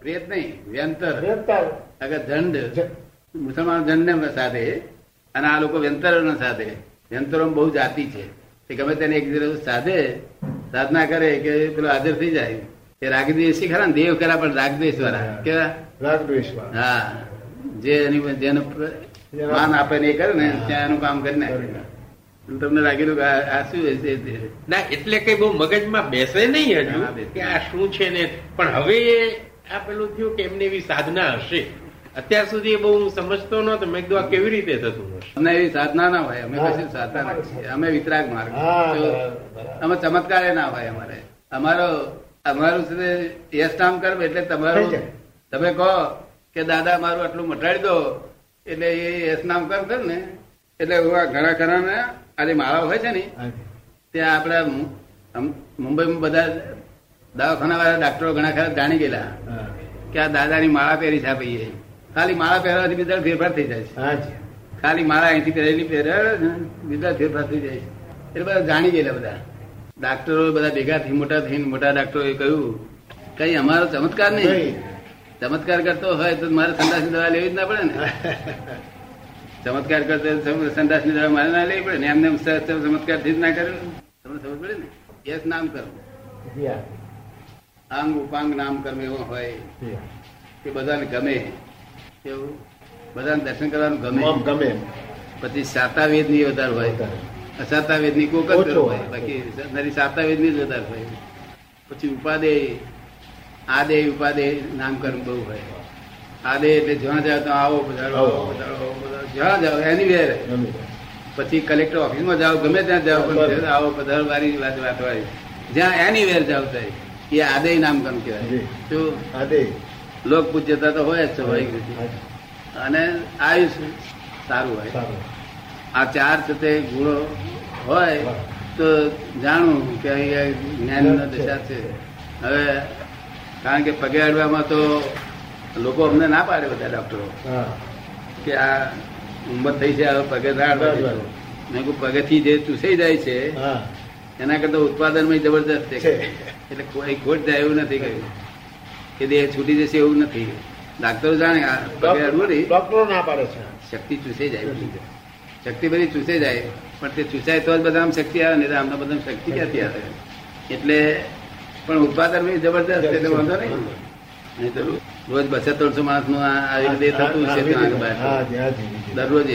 પ્રેત નહીં વ્યંતર. અગર દંડ મુસલમાન દંડ સાથે અને આ લોકો વ્યંતરો સાથે. વ્યંતરો બહુ જાતિ છે. તે ગમે તેને એક દિવસ સાધે સાધના કરે કે પેલો હાજર થઈ જાય. એ રાગદ્વેષી ખરા ને દેવ ખરા પણ રાગદ્વેષ વાળા. કેવા? રાગ હા. જે એની જેનું માન આપે ને એ કરે ને ત્યાં એનું કામ કરી નાખે. તમને લાગેલું કે આ શું હશે ના એટલે કઈ બહુ મગજમાં બેસે નહીં હજુ કે આ શું છે ને? પણ હવે આ પેલું થયું કે એમને એવી સાધના હશે. અત્યાર સુધી એ બહુ હું સમજતો નતો મેં કીધું આ કેવી રીતે થતું હશે? અમને એવી સાધના ના હોય. અમે. કશું સાધના નથી અમે વિતરાગ માર્ગ. અમે ચમત્કાર ના હોય અમારે. અમારો અમારું યશ નામ કરો એટલે તમારું તમે કહો કે દાદા મારું આટલું મટાડી દો. એટલે એ યશ નામ કર્મ ને. એટલે ઘણા ઘણા ને આ જે માળા હોય છે ને ત્યાં આપડા મુંબઈમાં બધા દવાખાના વાળા ડાક્ટરો ઘણા ખરા જાણી ગયેલા કે આ દાદાની માળા પહેરી છે આપીએ ખાલી માળા પહેરવાથી બીજા ફેરફાર થઈ જાય છે. ખાલી માળા અહીંથી પહેરેલી પહેરે બીજા ફેરફાર થઈ જાય છે. એટલે બધા જાણી ગયેલા બધા. ડાક્ટરો બધા ભેગા થઈ મોટા થઈને મોટા ડાક્ટરોએ કહ્યું કઈ અમારો ચમત્કાર નહીં. નહીં. ચમત્કાર કરતો હોય તો મારે ઠંડા દવા લેવી જ ના પડે ને. ચમત્કાર કરતો સંદાસની મારે ના લેવી પડે ને? એમને એમ સહજ ચમત્કારથી જ ના કર્યો? તમને સમજ પડે ને? યસ નામ કરો આંગ ઉપાંગ નામ કર્મ એવો હોય. કે બધાને ગમે. એવું બધાને દર્શન કરવાનું ગમે. ગમે. પછી સાતાવેદની વધારે હોય. અસાતાવેદની કોક જ હોય. બાકી નરી સાતાવેદની જ વધારે હોય. પછી ઉપાદે આદે ઉપાદે નામકરણ બહુ હોય. આદે એટલે જ્યાં જાવ તો આવો પધારો જ્યાં જાઓ એનીવેર ગમે. પછી કલેક્ટર ઓફિસમાં જાઓ ગમે ત્યાં જાઓ પણ. આવો પધારો વાત વાત વાળી જ્યાં એનીવેર જાવ થાય એ આદે નામકરણ કહેવાય. શું હા લોક પૂજ્યતા તો હોય જ છે રીતે અને આયુષ સારું હોય. આ ચાર છે તે ગુણો હોય તો જાણું કે અહીંયા જ્ઞાનનો દશા છે. હવે કારણ કે પગે અડવામાં તો લોકો અમને ના પાડે બધા ડોક્ટરો કે આ ઉંમર થઈ છે હવે પગે પગેથી જે ચૂસાઈ જાય છે એના કરતા ઉત્પાદનમાં જબરદસ્ત છે. એટલે કોઈ ખોટ જાય એવું નથી કહ્યું કે દેહ છૂટી જશે એવું નથી. ડાક્ટરો જાણે પગે અડવું નહીં ડોક્ટરો ના પાડે છે. શક્તિ ચૂસાઈ જાય. શક્તિ બધી ચૂસે જાય. પણ તે ચૂસાય તો જ બધા શક્તિ આવે ને આમના બધા શક્તિ ક્યાંથી આવે? એટલે પણ ઉત્પાદન જબરદસ્ત એટલે વાંધો નહીં. નહીં તો રોજ બસો ત્રણસો માણસનું આવી રીતે થતું છે ત્યાં બહાર. દરરોજ.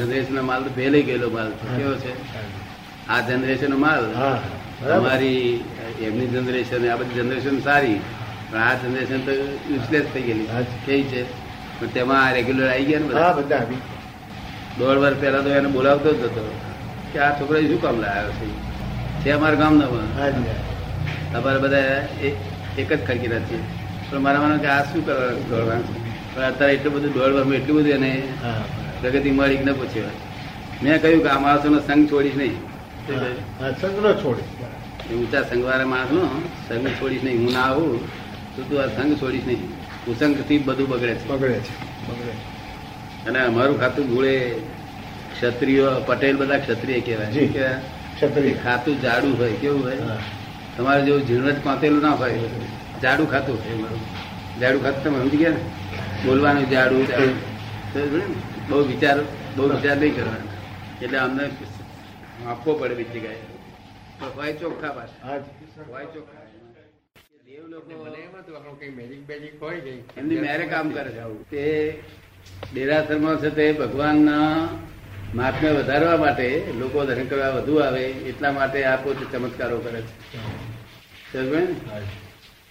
જનરેશન માલ તો ફેલાઈ ગયેલો માલ કેવો છે? આ જનરેશન માલ. અમારી એમની જનરેશન આ બધી જનરેશન સારી. પણ આ જનરેશન તો યુઝલેસ થઈ ગયેલી. કેવી છે. પણ તેમાં રેગ્યુલર આવી ગયા ને બધા? દોઢ વર્ષ પહેલા તો એને બોલાવતો જ હતો કે આ છોકરો શું કામ લાવ્યો છે? છે અમારા ગામ નો હા. તમારે બધા એક જ ખડકી છીએ. પણ મારા મને કે આ શું કરવા દોડવાનું પણ અત્યારે એટલું બધું દોડવા મેં એટલું બધું એને પ્રગતિ મળી ન પૂછ્યું મેં કહ્યું કે આ માણસોનો સંગ છોડીશ નહીં. શું છોડીશ. ઊંચા સંઘવાળા માણસનો સંગ છોડીશ નહીં. હું ના આવું તો તું આ સંઘ છોડીશ નહીં. કુસંગથી બધું બગડે છે. બગડે છે. બગડે અને અમારું ખાતું ભૂળે ક્ષત્રિયો પટેલ બધા ક્ષત્રિય કહેવાય. ક્ષત્રિય. ખાતું જાડું હોય કેવું હોય? તમારે જેવું ઝીણવટ પાંતેલું ના હોય જાડું ખાતું. છે મારું. જાડું ખાતું તમે સમજી ગયા ને? બોલવાનું જાડું? બહુ વિચાર બહુ વિચાર નહીં કરવાનો. એટલે અમને આપવો પડે બીજી ગાય હોય ચોખ્ખા પાછા. હોય ચોખ્ખા દેવ લોકો કઈ મેજિક બેજિક હોય એમની મેરે કામ કરે છે આવું. તે દેરાસરમાં છે તે ભગવાનના મહાત્મ્ય વધારવા માટે લોકો દર્શન કરવા વધુ આવે એટલા માટે આ પોતે ચમત્કારો કરે છે.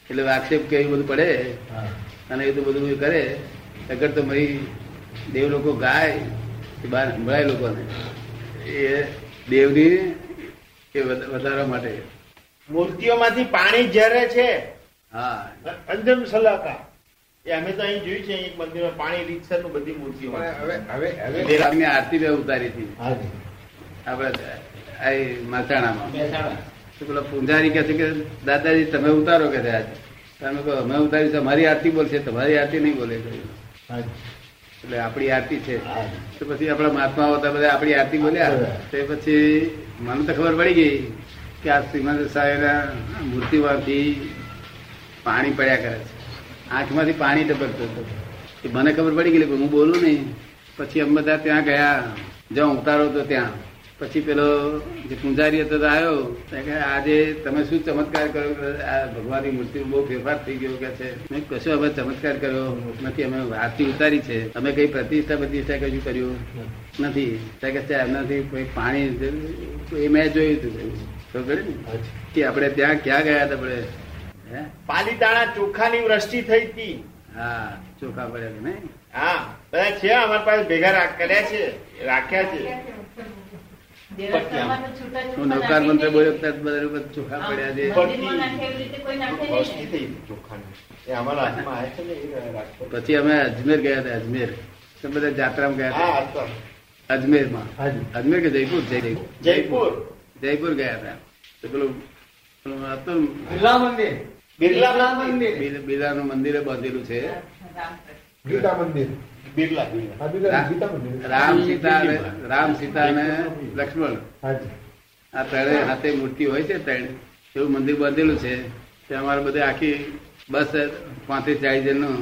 એટલે આક્ષેપ કે એવું બધું પડે અને એ તો બધું એ કરે અગર તો મારી દેવ લોકો ગાય બહાર સંભળાય લોકોને. એ દેવની એ વધારવા માટે. મૂર્તિઓમાંથી પાણી ઝરે છે. હા. અંજમ સલાકા. એ અમે તો અહીં જોયું છે એક મંદિરમાં પાણી રીતસરનું બધી મૂર્તિઓ હવે હવે હવે આરતી બે ઉતારી હતી. હા જી. પેલા પૂંજારી કહે છે કે, દાદાજી, તમે ઉતારો કે આજ તમે કહો અમે ઉતારી છે અમારી આરતી બોલશે, તમારી આરતી નહીં બોલે. એટલે આપણી આરતી છે. તો પછી આપણા મહાત્માઓ હતા, બધા આપણી આરતી બોલ્યા. તે પછી મને તો ખબર પડી ગઈ કે આ શ્રીમંત સાહેબના મૂર્તિમાંથી પાણી પડ્યા કરે છે. આંખમાંથી પાણી ટપકતું હતું. એ મને ખબર પડી ગઈ હું બોલું નહીં. પછી અમે બધા ત્યાં ગયા. જ્યાં ઉતારો તો ત્યાં. પછી પેલો જે પૂંજારી હતો તો આવ્યો. આજે તમે શું ચમત્કાર કર્યો આ ભગવાનની મૂર્તિ બહુ ફેરફાર થઈ ગયો કે છે. મેં કશો અમે ચમત્કાર કર્યો? નથી અમે વાતથી ઉતારી છે. અમે કઈ પ્રતિષ્ઠા પ્રતિષ્ઠા કશું કર્યું? નથી. કે છે એમનાથી કોઈ પાણી એ મેં જોયું હતું. ખબર ને? કે આપણે ત્યાં ક્યાં ગયા હતા આપણે હે? પાલીતાણા ચોખાની વૃષ્ટિ થઈ હતી. હા ચોખા પડ્યા ને? હા બધા છે અમારી પાસે ભેગા રાખ- કર્યા છે રાખ્યા છે. હું નવકાર મંત્ર બોલ્યો બધા ચોખા પડ્યા છે. પછી અમે અજમેર ગયા હતા અજમેર. તો બધા જાત્રામાં ગયા હતા. અજમેરમાં. અજમેર કે જયપુર? જયપુર. જયપુર. ગયા હતા. તો પેલું પેલું હતું બિરલા મંદિર. બિરલા મંદિર. બિર- બિરલાનું મંદિરે બાંધેલું છે. ગીતા મંદિર બિરલા રામ સીતા રામ સીતા અને લક્ષ્મણ આ ત્રણે હાથે મૂર્તિ હોય છે ત્રણ એવું મંદિર બાંધેલું છે. ત્યાં અમારે બધે આખી બસ પાંત્રીસ ચાલીસ જણનું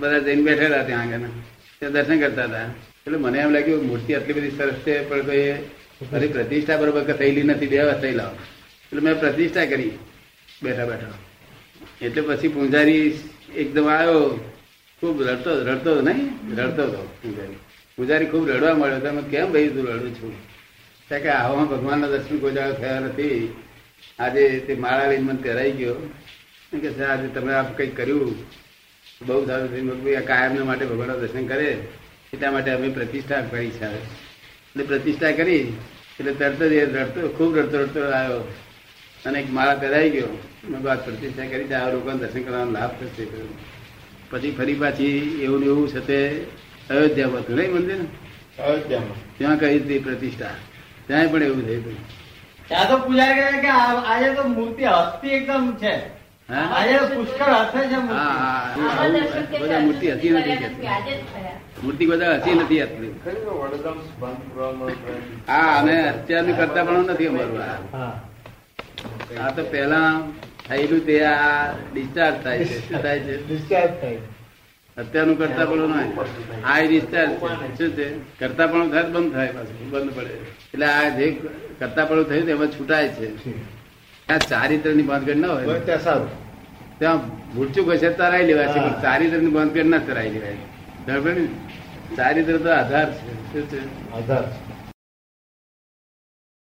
બધા જઈને બેઠેલા ત્યાં આગળ ત્યાં દર્શન કરતા હતા. એટલે મને એમ લાગ્યું મૂર્તિ આટલી બધી સરસ છે પણ કોઈ મારી પ્રતિષ્ઠા બરોબર થયેલી નથી બે વાર થયેલા એટલે મેં પ્રતિષ્ઠા કરી બેઠા બેઠા. એટલે પછી પૂંજારી એકદમ આવ્યો. ખૂબ રડતો રડતો નહીં રડતો હતો પૂજારી. પૂજારી ખૂબ રડવા મળ્યો તમે કેમ ભાઈ તું રડું છું? કે આવા ભગવાનના દર્શન દાડો થયા નથી. આજે તે માળા લઈને મને કરાઈ ગયો. કે સર, આજે તમે આ કંઈક કર્યું. બહુ સારું થયું. આ કાયમને માટે ભગવાનના દર્શન કરે. એટલા માટે અમે પ્રતિષ્ઠા કરી છે. એટલે પ્રતિષ્ઠા કરી એટલે તરત જ એ રડતો ખૂબ રડતો રડતો આવ્યો. અને એક માળા પહેરાઈ ગયો. મેં બાદ પ્રતિષ્ઠા કરી આ લોકોને દર્શન કરવાનો લાભ થશે. પછી ફરી પાછી એવું ને એવું છે તે અયોધ્યામાં હતું નહીં મંદિર અયોધ્યામાં. ત્યાં કરી હતી પ્રતિષ્ઠા? ત્યાં પણ એવું થયું હતું ત્યાં તો પૂજારી કહે કે આજે તો મૂર્તિ હસ્તી એકદમ છે. મૂર્તિ. બધા હતી નથી. મૂર્તિ બધા હતી નથી હતી હા અને અત્યારનું કરતા પણ નથી અમારું આ. આ તો પેલા થયેલું તે આ ડિસ્ચાર્જ થાય છે. થાય છે? ડિસ્ચાર્જ થાય અત્યારનું કરતા પણ આ ડિસ્ચાર્જ શું છે? કરતા પણ થાય બંધ થાય પાછું બંધ પડે. એટલે આ જે કરતા પણ થયું એમાં છૂટાય છે. ત્યાં ચારિત્રની બાંધગઢ ના હોય. ત્યાં સારું. ત્યાં ભૂલચું ઘસે તરાઈ લેવા છે પણ ચારિત્રની બાંધગઢ ના તરાઈ લેવાય ચારિત્ર તો આધાર છે. શું છે? આધાર છે.